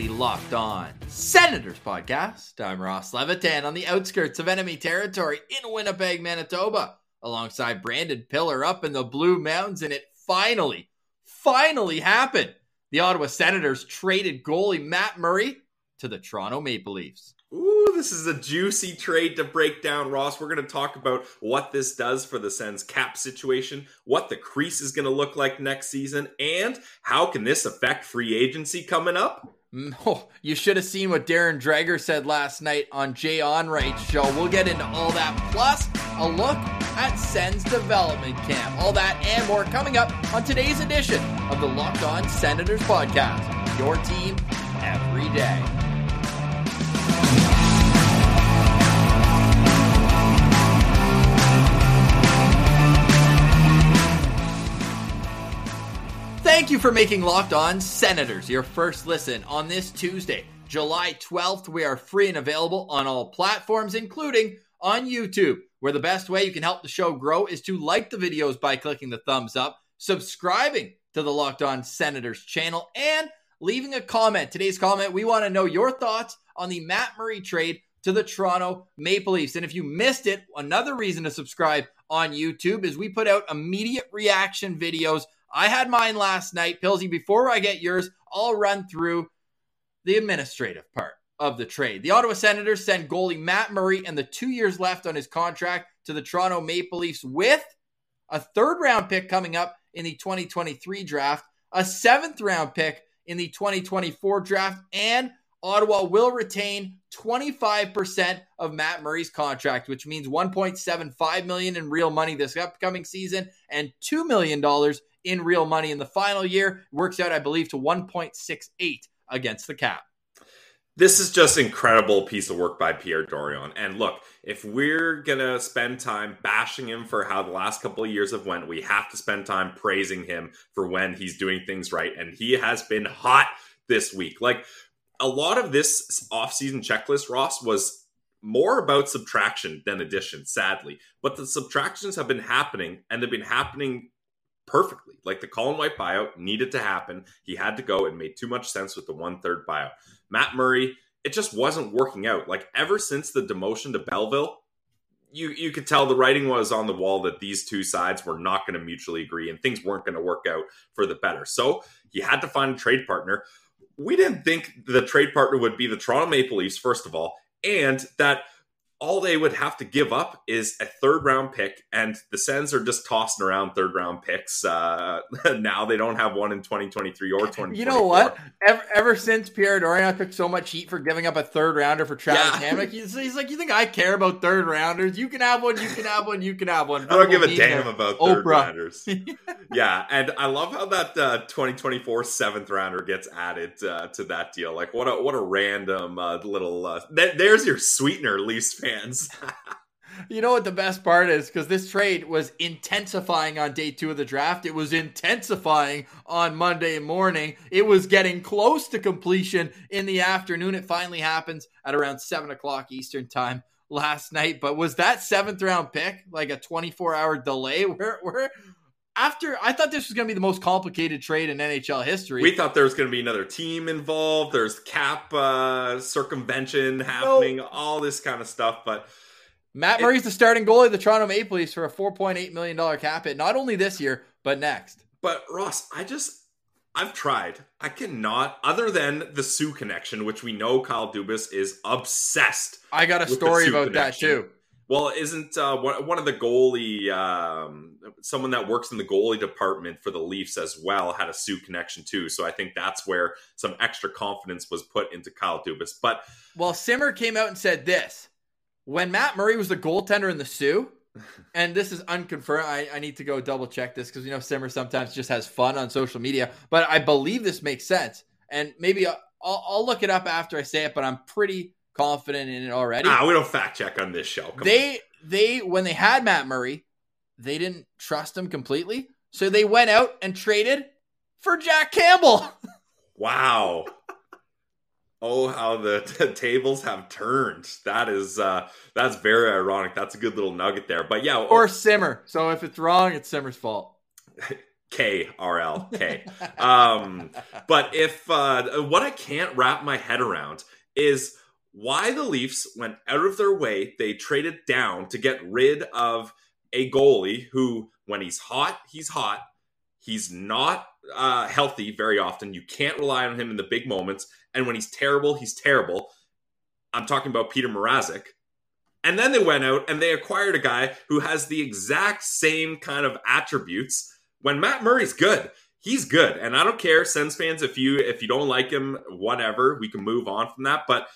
the Locked On Senators podcast. I'm Ross Levitan on the outskirts of enemy territory in Winnipeg, Manitoba, alongside Brandon Piller up in the Blue Mountains, and it finally, finally happened. The Ottawa Senators traded goalie Matt Murray to the Toronto Maple Leafs. Ooh, this is a juicy trade to break down, Ross. We're going to talk about what this does for the Sens cap situation, what the crease is going to look like next season, and how can this affect free agency coming up? Oh, you should have seen what Darren Dreger said last night on Jay Onrait's show. We'll get into all that, plus a look at Sens development camp. All that and more coming up on today's edition of the Locked On Senators podcast. Your team every day. Thank you for making Locked On Senators your first listen on this Tuesday, July 12th. We are free and available on all platforms, including on YouTube, where the best way you can help the show grow is to like the videos by clicking the thumbs up, subscribing to the Locked On Senators channel, and leaving a comment. Today's comment, we want to know your thoughts on the Matt Murray trade to the Toronto Maple Leafs. And if you missed it, another reason to subscribe on YouTube is we put out immediate reaction videos I had mine last night. Pilsy, before I get yours, I'll run through the administrative part of the trade. The Ottawa Senators send goalie Matt Murray and the two years left on his contract to the Toronto Maple Leafs with a third round pick coming up in the 2023 draft, a seventh round pick in the 2024 draft, and Ottawa will retain 25% of Matt Murray's contract, which means 1.75 million in real money this upcoming season and 2 million dollars in real money in the final year. Works out, I believe, to 1.68 against the cap. This is just incredible piece of work by Pierre Dorion. And look, if we're gonna spend time bashing him for how the last couple of years have went, we have to spend time praising him for when he's doing things right. And he has been hot this week. Like a lot of this offseason checklist, Ross, was more about subtraction than addition, sadly. But the subtractions have been happening, and they've been happening perfectly. Like the Colin White buyout needed to happen. He had to go. It made too much sense with the one third buyout. Matt Murray, it just wasn't working out. Like ever since the demotion to Belleville, you you could tell the writing was on the wall that these two sides were not going to mutually agree and things weren't going to work out for the better. So he had to find a trade partner. We didn't think the trade partner would be the Toronto Maple Leafs, first of all, and that all they would have to give up is a third round pick, and the Sens are just tossing around third round picks. Uh, now they don't have one in 2023 or 2024. You know what? Ever, ever since Pierre Dorion took so much heat for giving up a third rounder for Travis yeah. Hamonic, he's, he's, like, "You think I care about third rounders? You can have one. You can have one. You can have one." I don't give a damn about third Oprah. rounders. yeah, and I love how that uh, 2024 seventh rounder gets added uh, to that deal. Like, what a what a random uh, little. Uh, th- there's your sweetener, Leafs fan fans. you know what the best part is? Because this trade was intensifying on day two of the draft. It was intensifying on Monday morning. It was getting close to completion in the afternoon. It finally happens at around seven o'clock Eastern time last night. But was that seventh round pick like a 24 hour delay? Where, where, after I thought this was going to be the most complicated trade in NHL history. We thought there was going to be another team involved. There's cap uh, circumvention happening, nope. all this kind of stuff. But Matt Murray's it, the starting goalie of the Toronto Maple Leafs for a 4.8 million dollar cap hit, not only this year but next. But Ross, I just I've tried. I cannot, other than the Soo connection, which we know Kyle Dubas is obsessed. I got a story about connection. that too. Well, isn't uh, one of the goalie, um, someone that works in the goalie department for the Leafs as well, had a Soo connection too. So I think that's where some extra confidence was put into Kyle Dubas. But well, Simmer came out and said this when Matt Murray was the goaltender in the Soo, and this is unconfirmed. I, I need to go double check this because you know Simmer sometimes just has fun on social media, but I believe this makes sense. And maybe uh, I'll, I'll look it up after I say it, but I'm pretty confident in it already. Ah, we don't fact check on this show. Come they on. they when they had Matt Murray, they didn't trust him completely, so they went out and traded for Jack Campbell. Wow. oh, how the, the tables have turned. That is uh that's very ironic. That's a good little nugget there. But yeah, or Simmer. So if it's wrong, it's Simmer's fault. K R L K. Um, but if uh, what I can't wrap my head around is why the Leafs went out of their way. They traded down to get rid of a goalie who, when he's hot, he's hot. He's not uh, healthy very often. You can't rely on him in the big moments. And when he's terrible, he's terrible. I'm talking about Peter Mrazek. And then they went out and they acquired a guy who has the exact same kind of attributes. When Matt Murray's good, he's good. And I don't care, Sens fans, if you if you don't like him, whatever, we can move on from that. But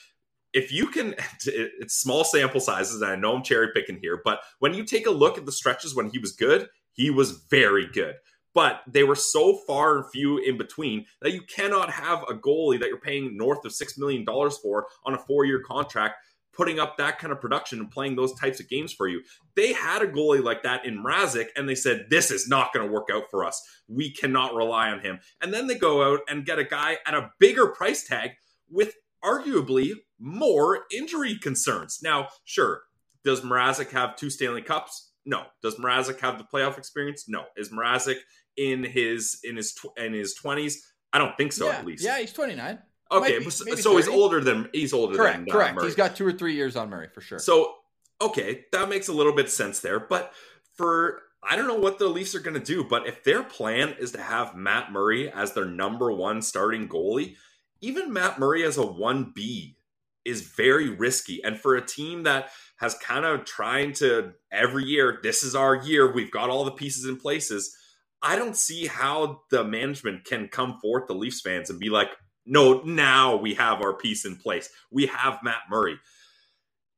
if you can, it's small sample sizes, and I know I'm cherry picking here, but when you take a look at the stretches when he was good, he was very good but they were so far and few in between that you cannot have a goalie that you're paying north of $6 million for on a four year contract putting up that kind of production and playing those types of games for you. They had a goalie like that in Mrazek, and they said, This is not going to work out for us. We cannot rely on him. And then they go out and get a guy at a bigger price tag with arguably more injury concerns. Now, sure, does Mrazek have two Stanley Cups? No. Does Mrazek have the playoff experience? No. Is Mrazek in his in his tw- in his twenties? I don't think so. yeah. At least. Yeah, he's 29. Okay, be- so he's older than he's older Correct, than uh, correct. Murray. He's got two or three years on Murray for sure. So okay, that makes a little bit sense there. But for I don't know what the Leafs are going to do, but if their plan is to have Matt Murray as their number one starting goalie, even Matt Murray as a one B is very risky. And for a team that has kind of trying to every year, this is our year, we've got all the pieces in places. I don't see how the management can come forth, the Leafs fans, and be like, no, now we have our piece in place. We have Matt Murray.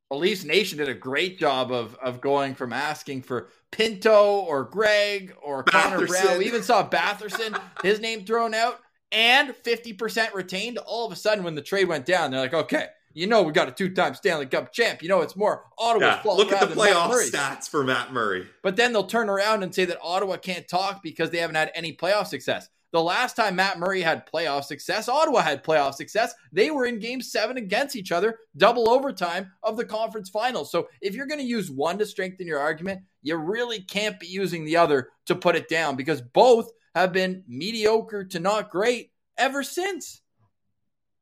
Well, Leafs Nation did a great job of of going from asking for Pinto or Greg or Connor Batherson. Brown. We even saw Batherson, his name thrown out, and 50% retained. All of a sudden, when the trade went down, they're like, okay, you know, we got a two time Stanley Cup champ. You know, it's more Ottawa's Yeah, fault. look at the playoff stats for Matt Murray. But then they'll turn around and say that Ottawa can't talk because they haven't had any playoff success. The last time Matt Murray had playoff success, Ottawa had playoff success. They were in game seven against each other, double overtime of the conference finals. So if you're going to use one to strengthen your argument, you really can't be using the other to put it down because both have been mediocre to not great ever since.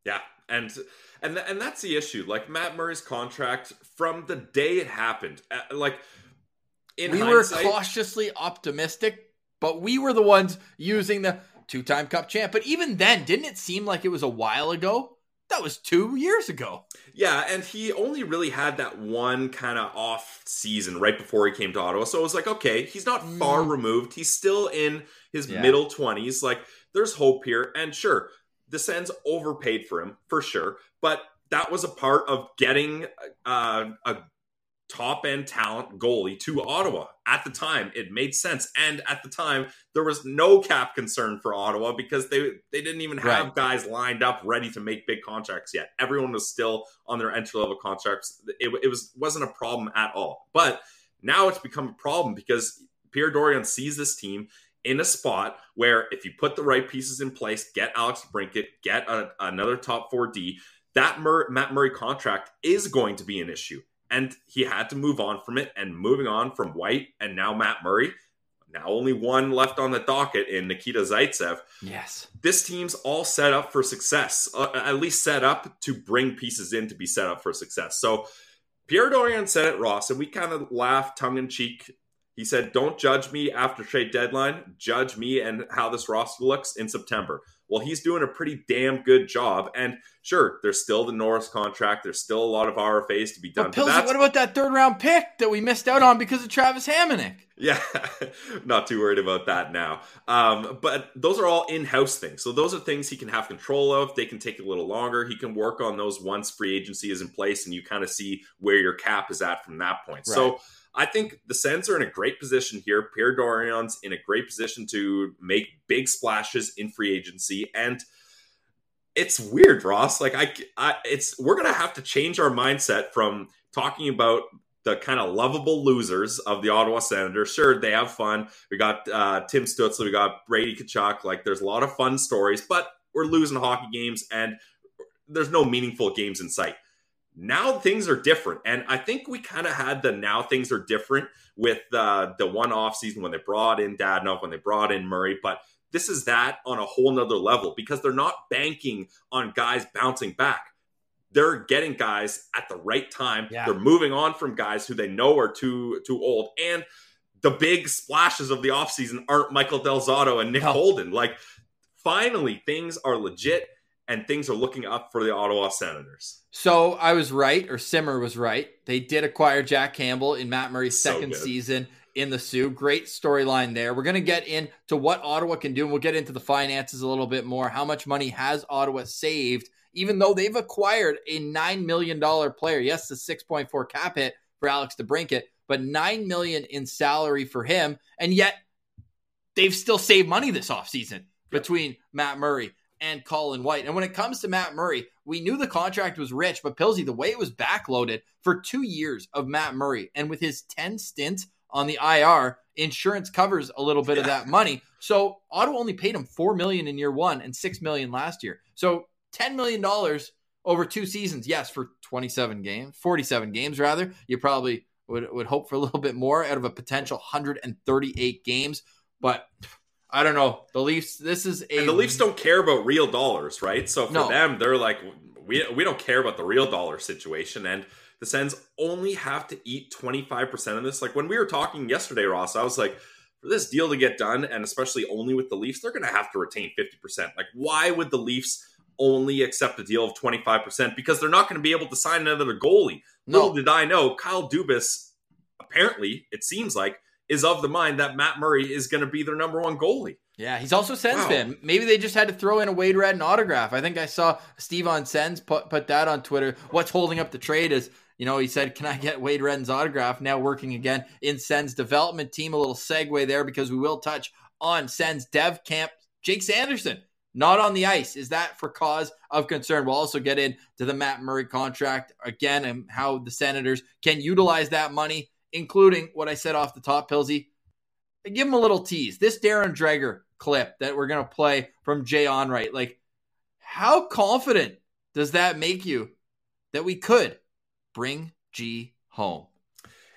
Yeah, and and and that's the issue. Like Matt Murray's contract from the day it happened, uh, like in we hindsight, were cautiously optimistic, but we were the ones using the two time cup champ. But even then, didn't it seem like it was a while ago? That was two years ago. yeah, and he only really had that one kind of off season right before he came to Ottawa. So it was like, okay, he's not far Mm. removed. He's still in his Yeah. middle twenties. Like there's hope here, and sure, the Sens overpaid for him for sure, but that was a part of getting uh, a top end talent goalie to Ottawa. At the time, it made sense, and at the time, there was no cap concern for Ottawa because they they didn't even have Right. guys lined up ready to make big contracts yet. Everyone was still on their entry level contracts. It, it was wasn't a problem at all. But now it's become a problem because Pierre Dorion sees this team in a spot where if you put the right pieces in place, get Alex DeBrincat, get a, another top four D, that Mur- Matt Murray contract is going to be an issue. And he had to move on from it. And moving on from White and now Matt Murray, now only one left on the docket in Nikita Zaitsev. Yes. This team's all set up for success, uh, at least set up to bring pieces in to be set up for success. So Pierre Dorion said it, Ross, and we kind of laughed tongue in cheek. He said, Don't judge me after trade deadline. Judge me and how this roster looks in September. Well, he's doing a pretty damn good job. And sure, there's still the Norris contract. There's still a lot of RFAs to be done. But Pilsy, what about that third round pick that we missed out on because of Travis Hamonic? Yeah, not too worried about that now. Um, but those are all in-house things. So those are things he can have control of. They can take a little longer. He can work on those once free agency is in place, and you kind of see where your cap is at from that point. So Right. I think the Sens are in a great position here. Pierre Dorion's in a great position to make big splashes in free agency, and it's weird, Ross. Like I, I, it's we're gonna have to change our mindset from talking about the kind of lovable losers of the Ottawa Senators. Sure, they have fun. We got uh, Tim Stützle, we got Brady Tkachuk. Like, there's a lot of fun stories, but we're losing hockey games, and there's no meaningful games in sight. Now things are different, and I think we kind of had the now things are different with uh, the one off season when they brought in Dadonov, when they brought in Murray, but this is that on a whole nother level because they're not banking on guys bouncing back they're getting guys at the right time. Yeah. They're moving on from guys who they know are too too old. And the big splashes of the offseason aren't Michael Del Zotto and Nick no. Holden. Like finally things are legit and things are looking up for the Ottawa Senators. So I was right, or Simmer was right. They did acquire Jack Campbell in Matt Murray's second so season in the Soo. Great storyline there. We're going to get into what Ottawa can do, and we'll get into the finances a little bit more. How much money has Ottawa saved even though they've acquired a $9 million player. Yes, the 6.4 cap hit for Alex DeBrincat, but 9 million in salary for him. And yet they've still saved money this offseason between Matt Murray and Colin White. And when it comes to Matt Murray, we knew the contract was rich, but Pilsy, the way it was backloaded for two years of Matt Murray, and with his 10 stints on the IR, insurance covers a little bit yeah. of that money. So Ottawa only paid him four million in year one and six million last year. So $10 million over two seasons. Yes, for 27 games, 47 games rather. You probably would, would hope for a little bit more out of a potential 138 games. But I don't know. The Leafs, this is a. And the Leafs don't care about real dollars, right? So for no. them, they're like, we, we don't care about the real dollar situation. And the Sens only have to eat 25% of this. Like when we were talking yesterday, Ross, I was like, for this deal to get done, and especially only with the Leafs, they're going to have to retain 50%. Like, why would the Leafs only accept a deal of 25% because they're not going to be able to sign another goalie. No. Little did I know, Kyle Dubas, apparently, it seems like, is of the mind that Matt Murray is going to be their number one goalie. Yeah, he's also Sens wow. fan. Maybe they just had to throw in a Wade Redden autograph. I think I saw Steve on Sens put, put that on Twitter. What's holding up the trade is, you know, he said, Can I get Wade Redden's autograph? Now working again in Sens development team. A little segue there because we will touch on Sens dev camp. Jake Sanderson not on the ice. Is that for cause of concern? We'll also get into the Matt Murray contract again and how the Senators can utilize that money, including what I said off the top, Pilsy. Give him a little tease. This Darren Dreger clip that we're going to play from Jay Onrait, like, how confident does that make you that we could bring G home?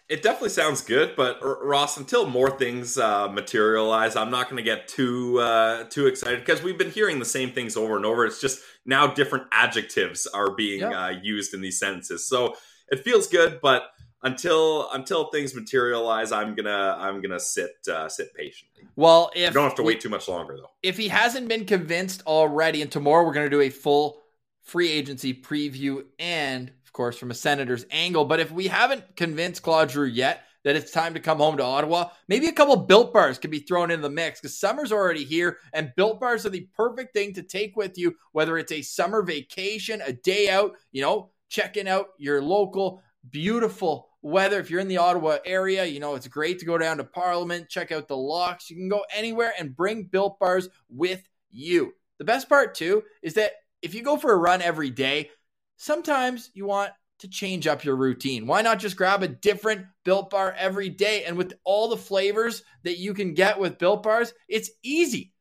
It definitely sounds good, but Ross, until more things uh, materialize, I'm not going to get too uh, too excited because we've been hearing the same things over and over. It's just now different adjectives are being yep. uh, used in these sentences, so it feels good. But until until things materialize, I'm gonna I'm gonna sit uh, sit patiently. Well, if you don't have to wait too much longer though. If he hasn't been convinced already, and tomorrow we're gonna do a full free agency preview and of course, from a Senators angle. But if we haven't convinced Claude Giroux yet that it's time to come home to Ottawa, maybe a couple built bars could be thrown in the mix because summer's already here, and built bars are the perfect thing to take with you, whether it's a summer vacation, a day out, you know, checking out your local beautiful weather. If you're in the Ottawa area, you know, it's great to go down to Parliament, check out the locks. You can go anywhere and bring built bars with you. The best part, too, is that if you go for a run every day, sometimes you want to change up your routine. Why not just grab a different built bar every day? And with all the flavors that you can get with built bars, it's easy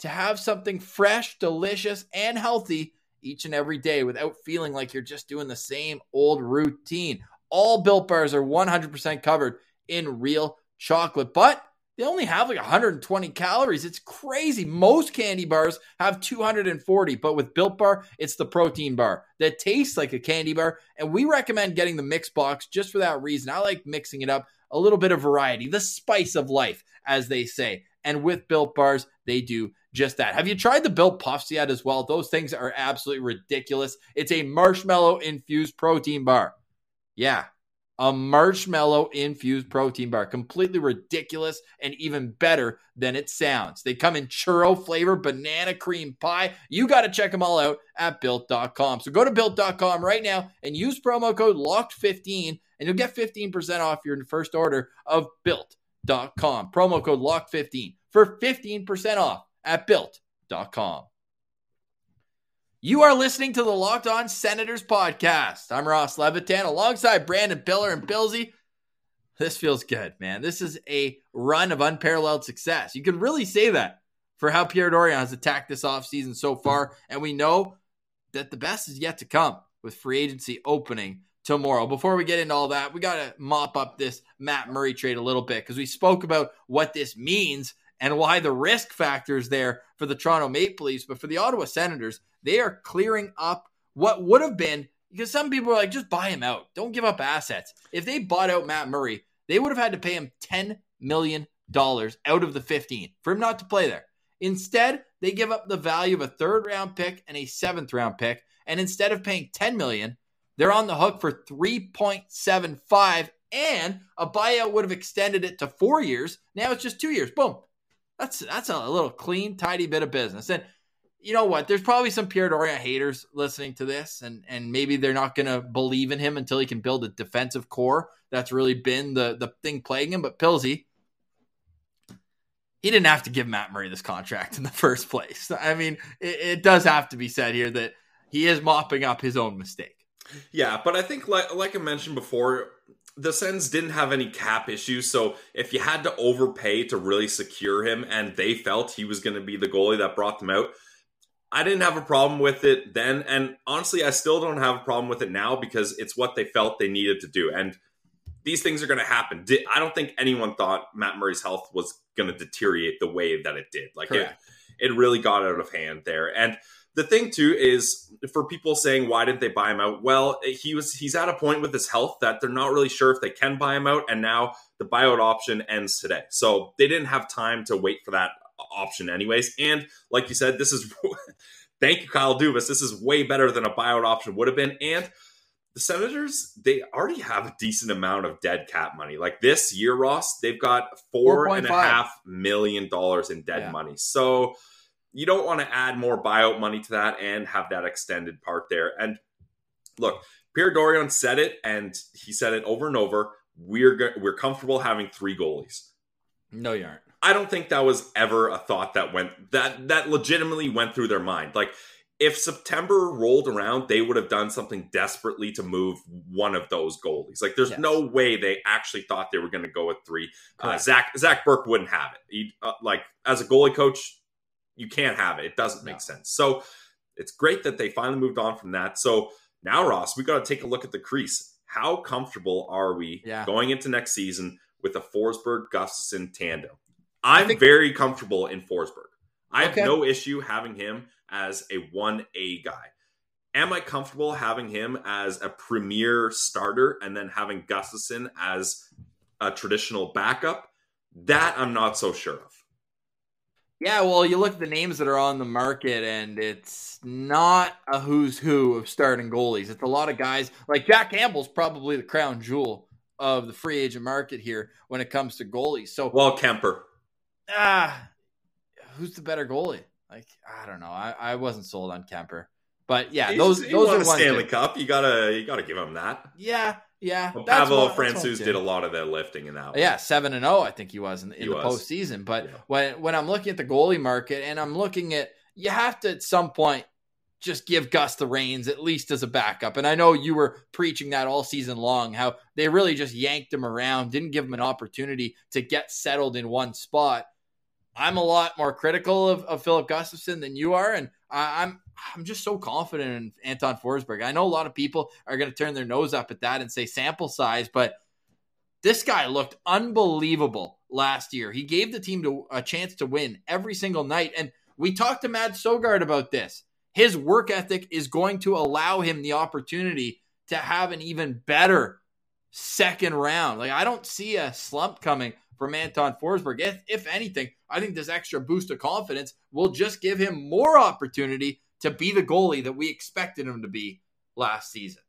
to have something fresh, delicious, and healthy each and every day without feeling like you're just doing the same old routine. All built bars are 100% covered in real chocolate, but they only have like 120 calories. It's crazy. Most candy bars have 240, but with Built Bar, it's the protein bar that tastes like a candy bar. And we recommend getting the mix box just for that reason. I like mixing it up, a little bit of variety, the spice of life, as they say. And with Built Bars, they do just that. Have you tried the Built Puffs yet as well? Those things are absolutely ridiculous. It's a marshmallow infused protein bar. Yeah, a marshmallow infused protein bar. Completely ridiculous and even better than it sounds. They come in churro flavor, banana cream pie. You got to check them all out at built.com. So go to built.com right now and use promo code LOCKED15 and you'll get 15% off your first order of built.com. Promo code LOCKED15 for 15% off at built.com. You are listening to the Locked On Senators podcast. I'm Ross Levitan alongside Brandon Piller and Pilsy. This feels good, man. This is a run of unparalleled success. You can really say that for how Pierre Dorion has attacked this offseason so far. And we know that the best is yet to come with free agency opening tomorrow. Before we get into all that, we got to mop up this Matt Murray trade a little bit because we spoke about what this means and why the risk factor is there for the Toronto Maple Leafs. But for the Ottawa Senators, they are clearing up what would have been because some people are like, just buy him out. Don't give up assets. If they bought out Matt Murray, they would have had to pay him $10 million out of the 15 for him not to play there. Instead, they give up the value of a third round pick and a seventh round pick. And instead of paying 10 million, they're on the hook for 3.75 and a buyout would have extended it to four years. Now it's just two years. Boom. That's that's a little clean, tidy bit of business. And you know what? There's probably some Pierre Dorion haters listening to this, and and maybe they're not going to believe in him until he can build a defensive core. That's really been the the thing plaguing him. But Pilsy, he didn't have to give Matt Murray this contract in the first place. I mean, it, it does have to be said here that he is mopping up his own mistake. Yeah, but I think like like I mentioned before, the Sens didn't have any cap issues, so if you had to overpay to really secure him, and they felt he was going to be the goalie that brought them out, I didn't have a problem with it then, and honestly, I still don't have a problem with it now because it's what they felt they needed to do, and these things are going to happen. I don't think anyone thought Matt Murray's health was going to deteriorate the way that it did. Like it, it really got out of hand there, and the thing too is for people saying why didn't they buy him out? Well, he was he's at a point with his health that they're not really sure if they can buy him out, and now the buyout option ends today, so they didn't have time to wait for that option anyways. And like you said, this is thank you, Kyle Dubas. This is way better than a buyout option would have been, and the Senators, they already have a decent amount of dead cap money. Like this year, Ross, they've got four and a half million dollars in dead yeah. money. So you don't want to add more buyout money to that and have that extended part there. And look, Pierre Dorion said it, and he said it over and over. We're we're comfortable having three goalies. No, you aren't. I don't think that was ever a thought that went that that legitimately went through their mind. Like if September rolled around, they would have done something desperately to move one of those goalies. Like, there's yes. no way they actually thought they were going to go with three. Uh, Zach Zach Bierk wouldn't have it. He uh, like as a goalie coach, you can't have it. It doesn't make no. sense. So it's great that they finally moved on from that. So now, Ross, we got to take a look at the crease. How comfortable are we yeah. going into next season with a Forsberg Gustavsson tandem? I'm think- very comfortable in Forsberg. I have no issue having him as a 1A guy. Am I comfortable having him as a premier starter and then having Gustavsson as a traditional backup? That I'm not so sure of. Yeah, well, you look at the names that are on the market, and it's not a who's who of starting goalies. It's a lot of guys like Jack Campbell's probably the crown jewel of the free agent market here when it comes to goalies. So, well, Kuemper. Ah, who's the better goalie? Like, I don't know. I, I wasn't sold on Kuemper, but yeah, He's, those those are a Stanley Cup. You gotta you gotta give him that. Yeah, yeah. Well, Pavel Francouz did a lot of the lifting in that. One. Yeah, seven and zero. Oh, I think he was in, in he the was. postseason. But yeah. when when I'm looking at the goalie market and I'm looking at, you have to at some point just give Gus the reins at least as a backup. And I know you were preaching that all season long, how they really just yanked him around, didn't give him an opportunity to get settled in one spot. I'm a lot more critical of, of Filip Gustavsson than you are, and I, I'm I'm just so confident in Anton Forsberg. I know a lot of people are going to turn their nose up at that and say sample size, but this guy looked unbelievable last year. He gave the team to, a chance to win every single night. And we talked to Mads Sogaard about this. His work ethic is going to allow him the opportunity to have an even better second round. Like, I don't see a slump coming from Anton Forsberg. If, if anything, I think this extra boost of confidence will just give him more opportunity to be the goalie that we expected him to be last season.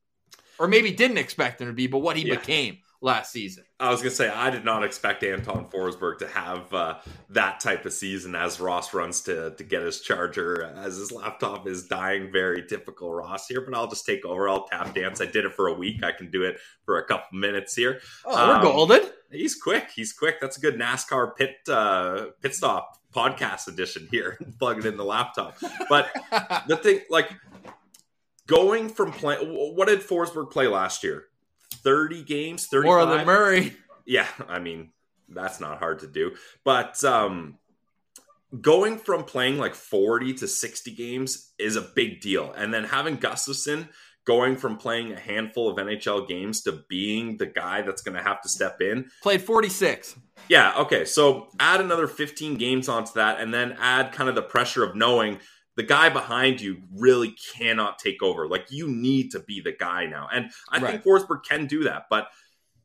Or maybe didn't expect him to be, but what he yeah. became last season. I was going to say, I did not expect Anton Forsberg to have uh, that type of season as Ross runs to, to get his charger as his laptop is dying. Very typical Ross here, but I'll just take over. I'll tap dance. I did it for a week. I can do it for a couple minutes here. Oh, um, we're golden. He's quick. He's quick. That's a good NASCAR pit uh, pit stop podcast edition here. Plug it in the laptop. But the thing, like, going from play. What did Forsberg play last year? Thirty games, thirty More than Murray. Yeah, I mean that's not hard to do, but um, going from playing like forty to sixty games is a big deal, and then having Gustavsson going from playing a handful of NHL games to being the guy that's going to have to step in. Played 46. Yeah, okay. So add another 15 games onto that and then add kind of the pressure of knowing the guy behind you really cannot take over. Like you need to be the guy now. And I right. think Forsberg can do that, but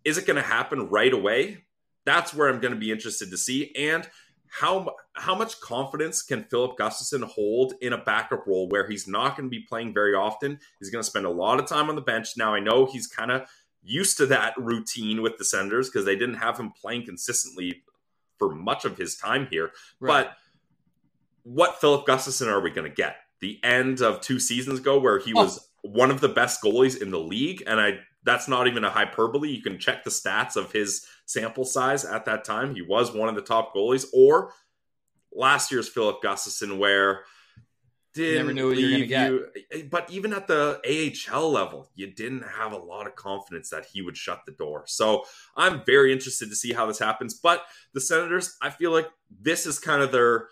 is it going to happen right away? That's where I'm going to be interested to see. And how how much confidence can Filip Gustavsson hold in a backup role where he's not going to be playing very often? He's going to spend a lot of time on the bench. Now I know he's kind of used to that routine with the Senators because they didn't have him playing consistently for much of his time here. Right. But what Filip Gustavsson are we going to get? The end of two seasons ago where he oh. was one of the best goalies in the league and I that's not even a hyperbole. You can check the stats of his sample size at that time. He was one of the top goalies. Or last year's Filip Gustavsson, where did never knew what you were going to get. Eh, but even at the AHL level, you didn't have a lot of confidence that he would shut the door. So I'm very interested to see how this happens. But the Senators, I feel like this is kind of their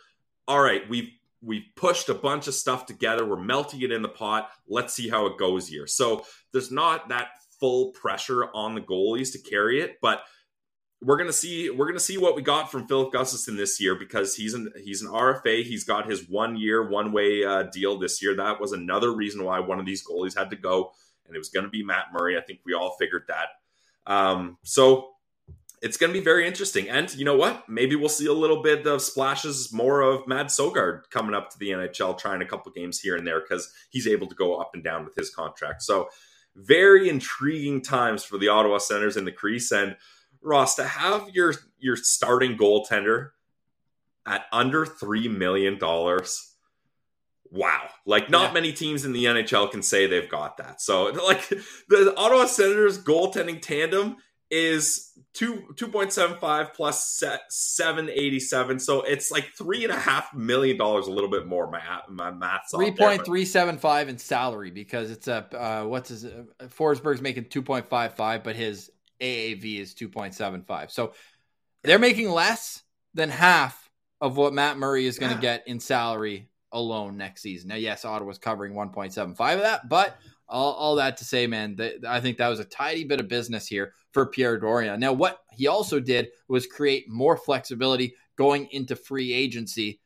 all right. We've we've pushed a bunch of stuff together. We're melting it in the pot. Let's see how it goes here. So there's not that full pressure on the goalies to carry it, but we're gonna see we're gonna see what we got from Filip Gustavsson this year because he's an he's an RFA. He's got his one year one way uh, deal this year. That was another reason why one of these goalies had to go, and it was going to be Matt Murray. I think we all figured that. Um, so it's going to be very interesting. And you know what? Maybe we'll see a little bit of splashes more of Mads Sogaard coming up to the NHL, trying a couple games here and there because he's able to go up and down with his contract. So very intriguing times for the Ottawa Senators in the crease. And Ross, to have your your starting goaltender at under three million dollars. Wow. Like not yeah. many teams in the NHL can say they've got that. So like the Ottawa Senators goaltending tandem is two two point seven five plus seven eighty seven. So it's like three and a half million dollars, a little bit more. My my math's three point three seven five in salary because it's a uh, what's his uh, Forsberg's making two point five five, but his AAV is two point seven five. So they're making less than half of what Matt Murray is going to yeah. get in salary alone next season. Now, yes, Ottawa's covering one point seven five of that, but all, all that to say, man, I think that was a tidy bit of business here for Pierre Dorion. Now, what he also did was create more flexibility going into free agency.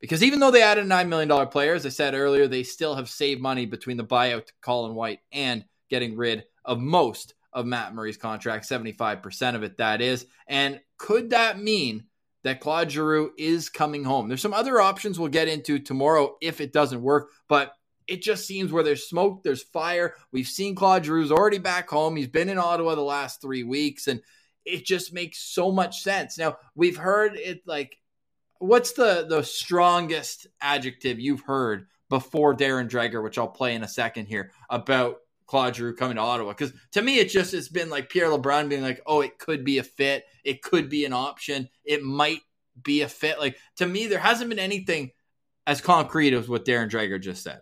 Because even though they added $9 million player, as I said earlier, they still have saved money between the buyout to Colin White and getting rid of most of Matt Murray's contract, 75% of it, that is. And could that mean that Claude Giroux is coming home? There's some other options we'll get into tomorrow if it doesn't work, but it just seems where there's smoke, there's fire. We've seen Claude Giroux's already back home. He's been in Ottawa the last three weeks, and it just makes so much sense. Now, we've heard it like, what's the, the strongest adjective you've heard before Darren Dreger, which I'll play in a second here, about Claude Giroux coming to Ottawa? Because to me, it just it's been like Pierre LeBrun being like, oh, it could be a fit. It could be an option. It might be a fit. Like, to me, there hasn't been anything as concrete as what Darren Dreger just said.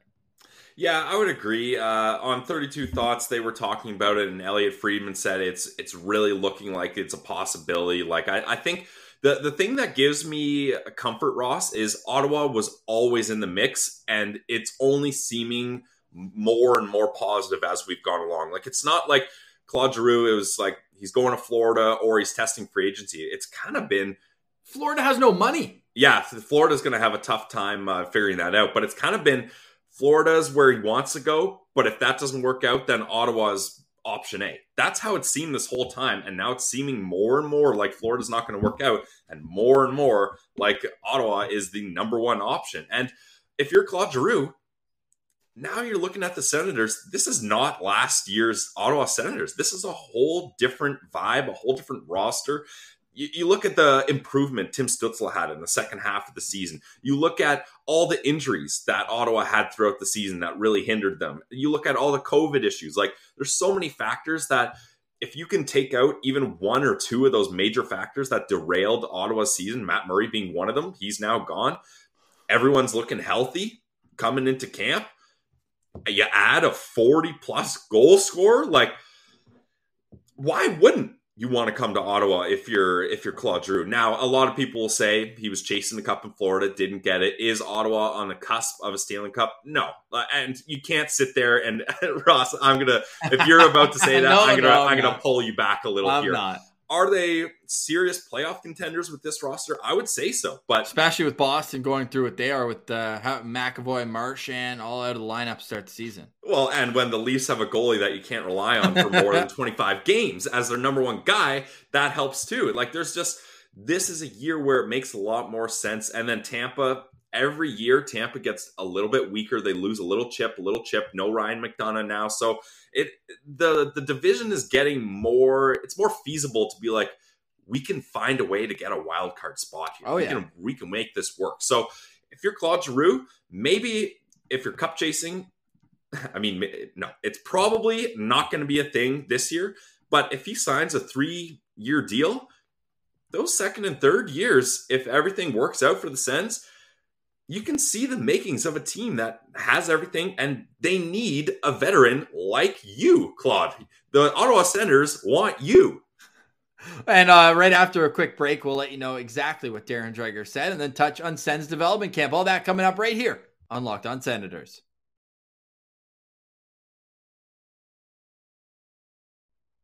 Yeah, I would agree. Uh, on 32 Thoughts, they were talking about it, and Elliotte Friedman said it's it's really looking like it's a possibility. Like I, I think the the thing that gives me comfort, Ross, is Ottawa was always in the mix, and it's only seeming more and more positive as we've gone along. Like it's not like Claude Giroux. It was like he's going to Florida or he's testing free agency. It's kind of been Florida has no money. Yeah, Florida's going to have a tough time uh, figuring that out. But it's kind of been Florida's where he wants to go, but if that doesn't work out, then Ottawa's option A. That's how it seemed this whole time. And now it's seeming more and more like Florida's not going to work out, and more and more like Ottawa is the number one option. And if you're Claude Giroux, now you're looking at the Senators. This is not last year's Ottawa Senators. This is a whole different vibe, a whole different roster you, you look at the improvement Tim Stützle had in the second half of the season. You look at all the injuries that Ottawa had throughout the season that really hindered them. You look at all the COVID issues. Like there's so many factors that if you can take out even one or two of those major factors that derailed Ottawa's season, Matt Murray being one of them, he's now gone. Everyone's looking healthy coming into camp. you add a 40 plus goal scorer, like why wouldn't you want to come to Ottawa if you're if you're Claude Giroux. Now, a lot of people will say he was chasing the cup in Florida, didn't get it. Is Ottawa on the cusp of a Stanley Cup? No, uh, and you can't sit there and Ross. I'm gonna if you're about to say that, No, I'm gonna no, I'm I'm gonna pull you back a little I'm here. not. Are they serious playoff contenders with this roster? I would say so, but Especially with Boston going through what they are with uh, McAvoy, Marchand, all out of the lineup to start the season. Well, and when the Leafs have a goalie that you can't rely on for more than 25 games as their number one guy, that helps too. Like, there's just this is a year where it makes a lot more sense. And then Tampa, every year, Tampa gets a little bit weaker. They lose a little chip, a little chip. No Ryan McDonagh now, so it the the division is getting more. It's more feasible to be like. We can find a way to get a wild card spot here. Oh, we yeah. can we can make this work. So if you're Claude Giroux, maybe if you're cup chasing, I mean, no, it's probably not going to be a thing this year. But if he signs a three year deal, those second and third years, if everything works out for the Sens, you can see the makings of a team that has everything and they need a veteran like you, Claude. The Ottawa Senators want you. And uh, right after a quick break, we'll let you know exactly what Darren Dreger said and then touch on Sens development camp. All that coming up right here on Locked On Senators.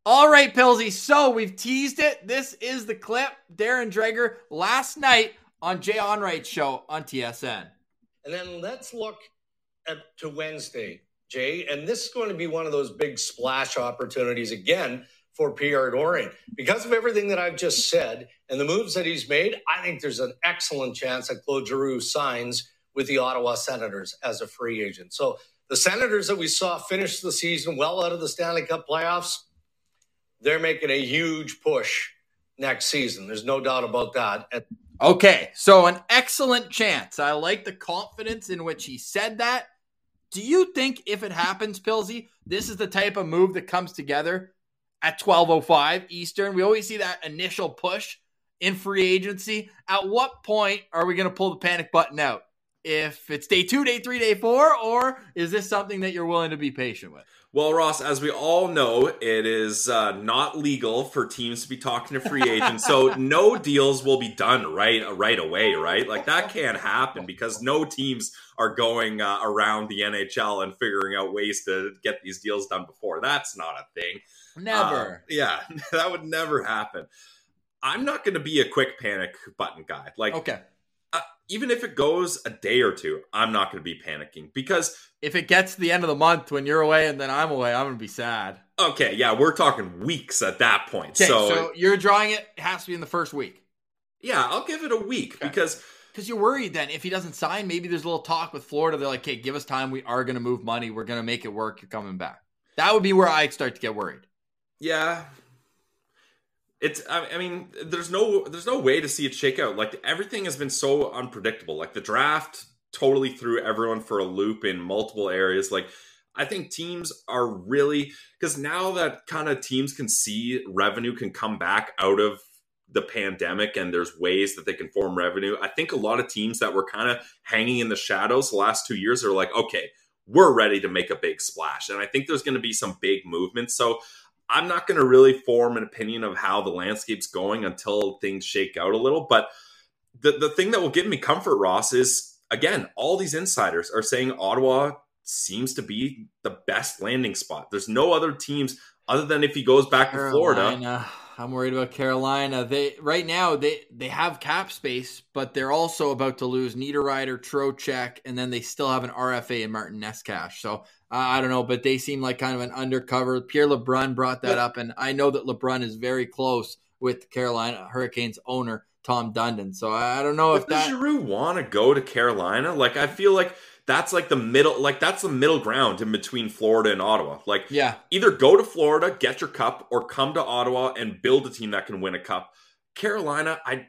All right, Pilsy. So we've teased it. This is the clip. Darren Dreger last night on Jay Onrait's show on TSN. And then let's look at to Wednesday, Jay. And this is going to be one of those big splash opportunities again for Pierre Dorion. Because of everything that I've just said and the moves that he's made, I think there's an excellent chance that Claude Giroux signs with the Ottawa Senators as a free agent. So the Senators that we saw finish the season well out of the Stanley Cup playoffs, they're making a huge push next season. There's no doubt about that. And Okay, so an excellent chance. I like the confidence in which he said that. Do you think if it happens, Pilsy, this is the type of move that comes together at 12:05 Eastern? We always see that initial push in free agency. At what point are we going to pull the panic button out? If it's day 2, day 3, day 4 or is this something that you're willing to be patient with? Well, Ross, as we all know, it is uh, not legal for teams to be talking to free agents, so no deals will be done right right away, right? Like that can't happen because no teams are going uh, around the NHL and figuring out ways to get these deals done before. That's not a thing. Never. Uh, yeah, that would never happen. I'm not going to be a quick panic button guy. Like, okay. Even if it goes a day or two, I'm not going to be panicking because If it gets to the end of the month when you're away and then I'm away, I'm going to be sad. okay, yeah, we're talking weeks at that point. Okay, so, so, you're drawing it, it has to be in the first week. yeah, I'll give it a week Okay. because Because you're worried then if he doesn't sign, maybe there's a little talk with Florida. They're like, "Okay, give us time. We are going to move money. We're going to make it work. You're coming back." That would be where I start to get worried. yeah, it's. I, mean, there's no there's no way to see it shake out. Like everything has been so unpredictable. Like the draft totally threw everyone for a loop in multiple areas. Like I think teams are really because now that kind of teams can see revenue can come back out of the pandemic and there's ways that they can form revenue. I think a lot of teams that were kind of hanging in the shadows the last two years are like, okay, we're ready to make a big splash. And I think there's going to be some big movements. So I'm not going to really form an opinion of how the landscape's going until things shake out a little. But the, the thing that will give me comfort, Ross, is again, all these insiders are saying Ottawa seems to be the best landing spot. There's no other teams other than if he goes back to Florida. I'm worried about Carolina. They right now they they have cap space, but they're also about to lose Niederreiter, Trocheck, and then they still have an RFA and Martin Necas. So uh, I don't know, but they seem like kind of an undercover. Pierre LeBrun brought that up, and I know that LeBrun is very close with Carolina Hurricanes owner Tom Dundon. So I, I don't know if But does that. Giroux want to go to Carolina? Like, I feel like that's like the middle, like that's the middle ground in between Florida and Ottawa. Like, Yeah, either go to Florida, get your cup, or come to Ottawa and build a team that can win a cup. Carolina, I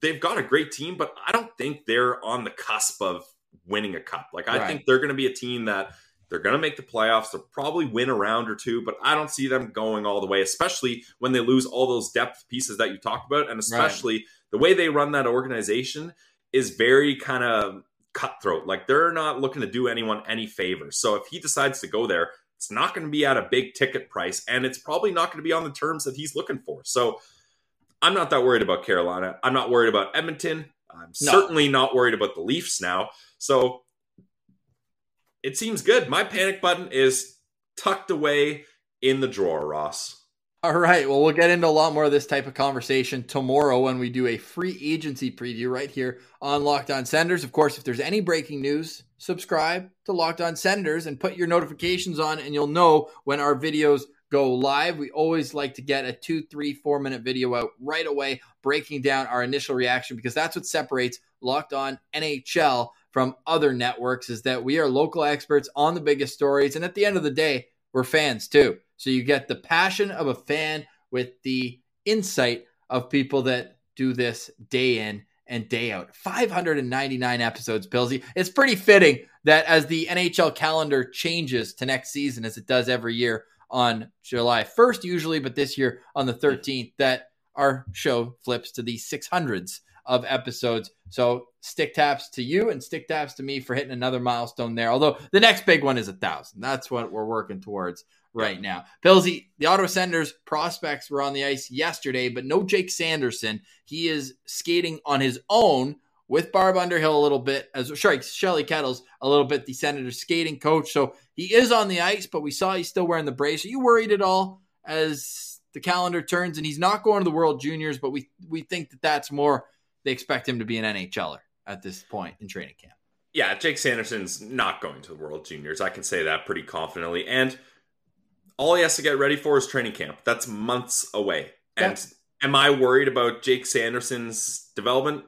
they've got a great team, but I don't think they're on the cusp of winning a cup. Like, I Right. think they're going to be a team that they're going to make the playoffs. They'll probably win a round or two, but I don't see them going all the way, especially when they lose all those depth pieces that you talked about, and especially the way they run that organization is very kind of cutthroat. Like they're not looking to do anyone any favors. So if he decides to go there, it's not going to be at a big ticket price, and it's probably not going to be on the terms that he's looking for. So I'm not that worried about Carolina. I'm not worried about Edmonton. I'm no. certainly not worried about the Leafs now. So it seems good. My panic button is tucked away in the drawer, Ross. All right. Well, we'll get into a lot more of this type of conversation tomorrow when we do a free agency preview right here on Locked On Senators. Of course, if there's any breaking news, subscribe to Locked On Senators and put your notifications on, and you'll know when our videos go live. We always like to get a two, three, four minute video out right away, breaking down our initial reaction because that's what separates Locked On NHL from other networks is that we are local experts on the biggest stories. And at the end of the day, we're fans too. So you get the passion of a fan with the insight of people that do this day in and day out. 599 episodes, Pilsy. It's pretty fitting that as the NHL calendar changes to next season, as it does every year on July 1st, usually, but this year on the 13th, that our show flips to the 600s of episodes. So stick taps to you and stick taps to me for hitting another milestone there. Although the next big one is a thousand. That's what we're working towards right now. Pilsy, the Ottawa Senators prospects were on the ice yesterday, but no Jake Sanderson. He is skating on his own with Barb Underhill a little bit, as sorry, Shelly Kettles a little bit, the Senators skating coach. So he is on the ice, but we saw he's still wearing the brace. Are you worried at all as the calendar turns and he's not going to the World Juniors, but we we think that that's more they expect him to be an NHLer at this point in training camp. Yeah, Jake Sanderson's not going to the World Juniors. I can say that pretty confidently. And all he has to get ready for is training camp. That's months away. And am I worried about Jake Sanderson's development?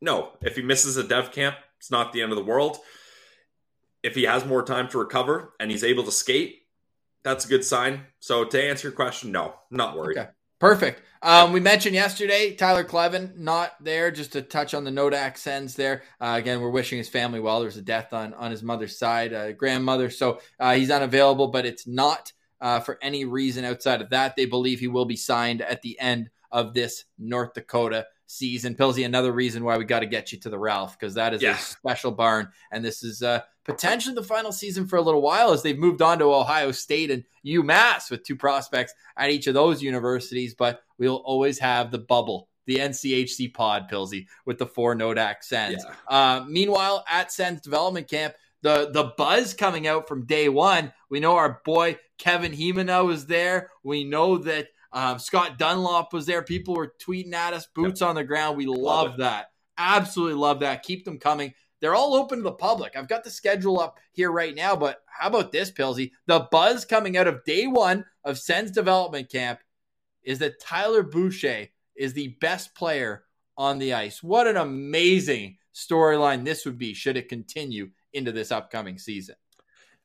No. If he misses a dev camp, it's not the end of the world. If he has more time to recover and he's able to skate, that's a good sign. So to answer your question, no, not worried. Okay. Perfect. Um, we mentioned yesterday Tyler Kleven not there. Just to touch on the Nodak Sens there. Uh, again, we're wishing his family well. There's a death on on his mother's side, uh, grandmother, so uh, he's unavailable. But it's not uh, for any reason outside of that. They believe he will be signed at the end of this North Dakota season. Pilsy, another reason why we got to get you to the Ralph because that is yeah. a special barn, and this is uh, potentially the final season for a little while as they've moved on to Ohio State and UMass with two prospects at each of those universities. But we'll always have the bubble, the NCHC pod, Pilsy, with the four Nodak Sens. Yeah. Uh, meanwhile, at Sens development camp, the the buzz coming out from day one. We know our boy Kevin Hemina was there. We know that um, Scott Dunlop was there. People were tweeting at us, boots yep. on the ground. We love, love that. Absolutely love that. Keep them coming. They're all open to the public. I've got the schedule up here right now, but how about this, Pilsy? The buzz coming out of day one of Sens development camp is that Tyler Boucher is the best player on the ice. What an amazing storyline this would be should it continue into this upcoming season.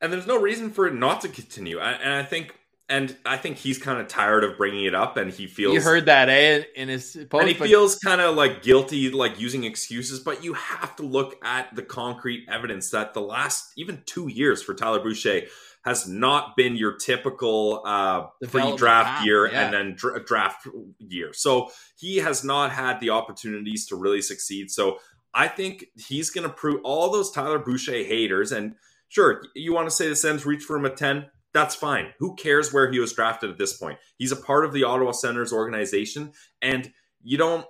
And there's no reason for it not to continue. And I think and I think he's kind of tired of bringing it up, and he feels you heard that, eh? In his post, and he but... feels kind of like guilty, like using excuses. But you have to look at the concrete evidence that the last even two years for Tyler Boucher has not been your typical uh, pre-draft year yeah. and then dra- draft year. So he has not had the opportunities to really succeed. So I think he's going to prove all those Tyler Boucher haters. And sure, you want to say the Sens reach for him at ten that's fine. Who cares where he was drafted at this point? He's a part of the Ottawa Senators organization, and you don't.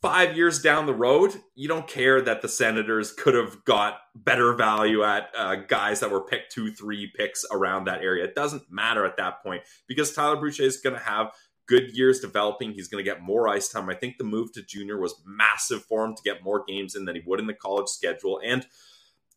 Five years down the road, you don't care that the Senators could have got better value at uh, guys that were picked two, three picks around that area. It doesn't matter at that point because Tyler Boucher is going to have good years developing. He's going to get more ice time. I think the move to junior was massive for him to get more games in than he would in the college schedule. And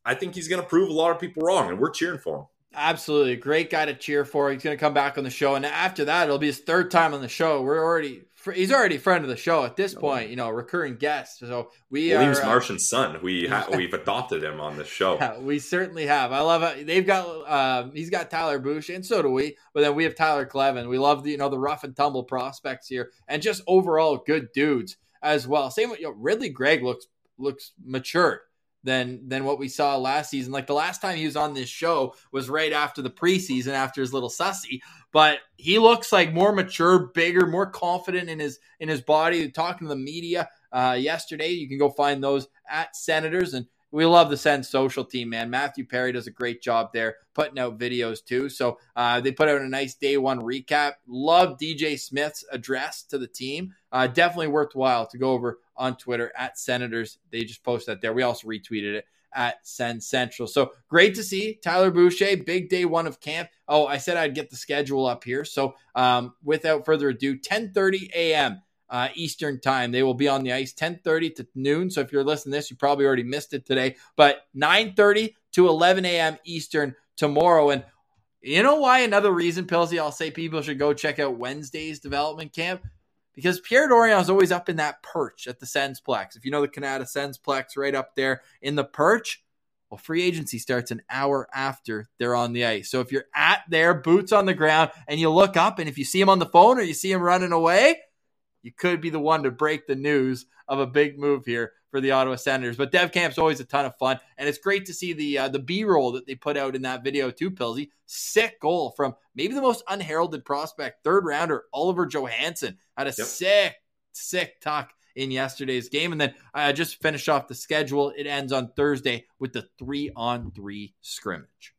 I think he's going to prove a lot of people wrong, and we're cheering for him. Absolutely. Great guy to cheer for. He's going to come back on the show. And after that, it'll be his third time on the show. We're already, he's already a friend of the show at this point, you know, recurring guest. So we Williams are. Martian's son. We ha- we've adopted him on this show. Yeah, we certainly have. I love it. They've got, um, he's got Tyler Bush, and so do we. But then we have Tyler Kleven. We love the, you know, the rough and tumble prospects here and just overall good dudes as well. Same with, you know, Ridly Greig looks, looks matured than than what we saw last season. Like the last time he was on this show was right after the preseason, after his little sussy. But he looks like more mature, bigger, more confident in his in his body. Talking to the media uh, yesterday, you can go find those at Senators and we love the Sens social team, man. Matthew Perry does a great job there, putting out videos too. So uh, they put out a nice day one recap. Love DJ Smith's address to the team. Uh, definitely worthwhile to go over on Twitter at Senators. They just posted that there. We also retweeted it at Sen Central. So great to see Tyler Boucher, big day one of camp. Oh, I said I'd get the schedule up here. So um, without further ado, 10:30 a.m. Uh, Eastern time. They will be on the ice 10:30 to noon. So if you're listening to this, you probably already missed it today. But 9:30 to 11 a.m. Eastern tomorrow. And you know why? Another reason, Pilsy, I'll say people should go check out Wednesday's development camp because Pierre Dorion is always up in that perch at the Sensplex. If you know the Canada Sensplex, right up there in the perch. Well, free agency starts an hour after they're on the ice. So if you're at there, boots on the ground, and you look up, and if you see him on the phone or you see him running away, you could be the one to break the news of a big move here for the Ottawa Senators. But Dev Camp's always a ton of fun, and it's great to see the uh, the B roll that they put out in that video too. Pilsy, sick goal from maybe the most unheralded prospect, third rounder Oliver Johansson had a yep. sick, sick tuck in yesterday's game. And then I uh, just finished off the schedule. It ends on Thursday with the three on three scrimmage.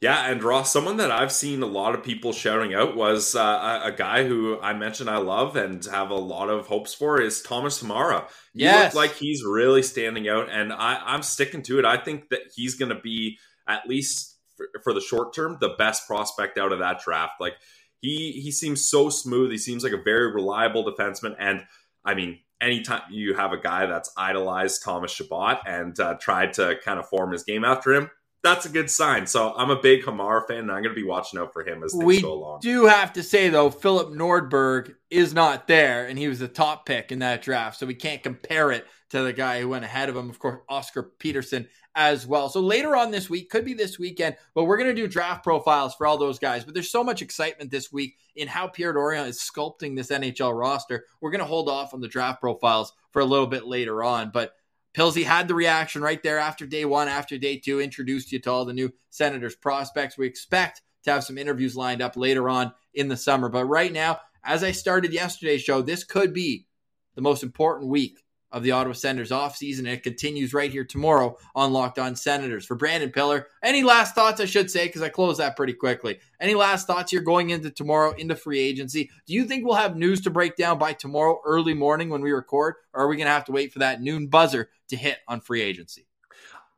Yeah, and Ross, someone that I've seen a lot of people shouting out was uh, a, a, guy who I mentioned I love and have a lot of hopes for is Tomas Hamara. He yes. like he's really standing out, and I, I'm sticking to it. I think that he's going to be at least for, for the short term the best prospect out of that draft. Like he he seems so smooth. He seems like a very reliable defenseman, and I mean anytime you have a guy that's idolized Thomas Chabot and uh, tried to kind of form his game after him, that's a good sign. So I'm a big Hamar fan, and I'm going to be watching out for him as things we go along. We do have to say though, Filip Nordberg is not there, and he was the top pick in that draft, so we can't compare it to the guy who went ahead of him. Of course, Oskar Pettersson as well. So later on this week, could be this weekend, but we're going to do draft profiles for all those guys. But there's so much excitement this week in how Pierre Dorion is sculpting this NHL roster. We're going to hold off on the draft profiles for a little bit later on, but Pilsy had the reaction right there after day one, after day two, introduced you to all the new Senators prospects. We expect to have some interviews lined up later on in the summer. But right now, as I started yesterday's show, this could be the most important week of the Ottawa Senators offseason. And it continues right here tomorrow on Locked On Senators. For Brandon Piller, any last thoughts, I should say, because I closed that pretty quickly. Any last thoughts here going into tomorrow, into free agency? Do you think we'll have news to break down by tomorrow early morning when we record? Or are we going to have to wait for that noon buzzer to hit on free agency?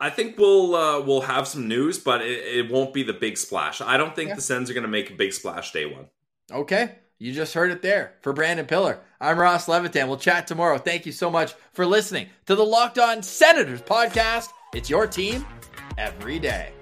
I think we'll uh, we'll have some news, but it, it, won't be the big splash. I don't think yeah. the Sens are going to make a big splash day one. Okay. You just heard it there for Brandon Piller. I'm Ross Levitan. We'll chat tomorrow. Thank you so much for listening to the Locked On Senators podcast. It's your team every day.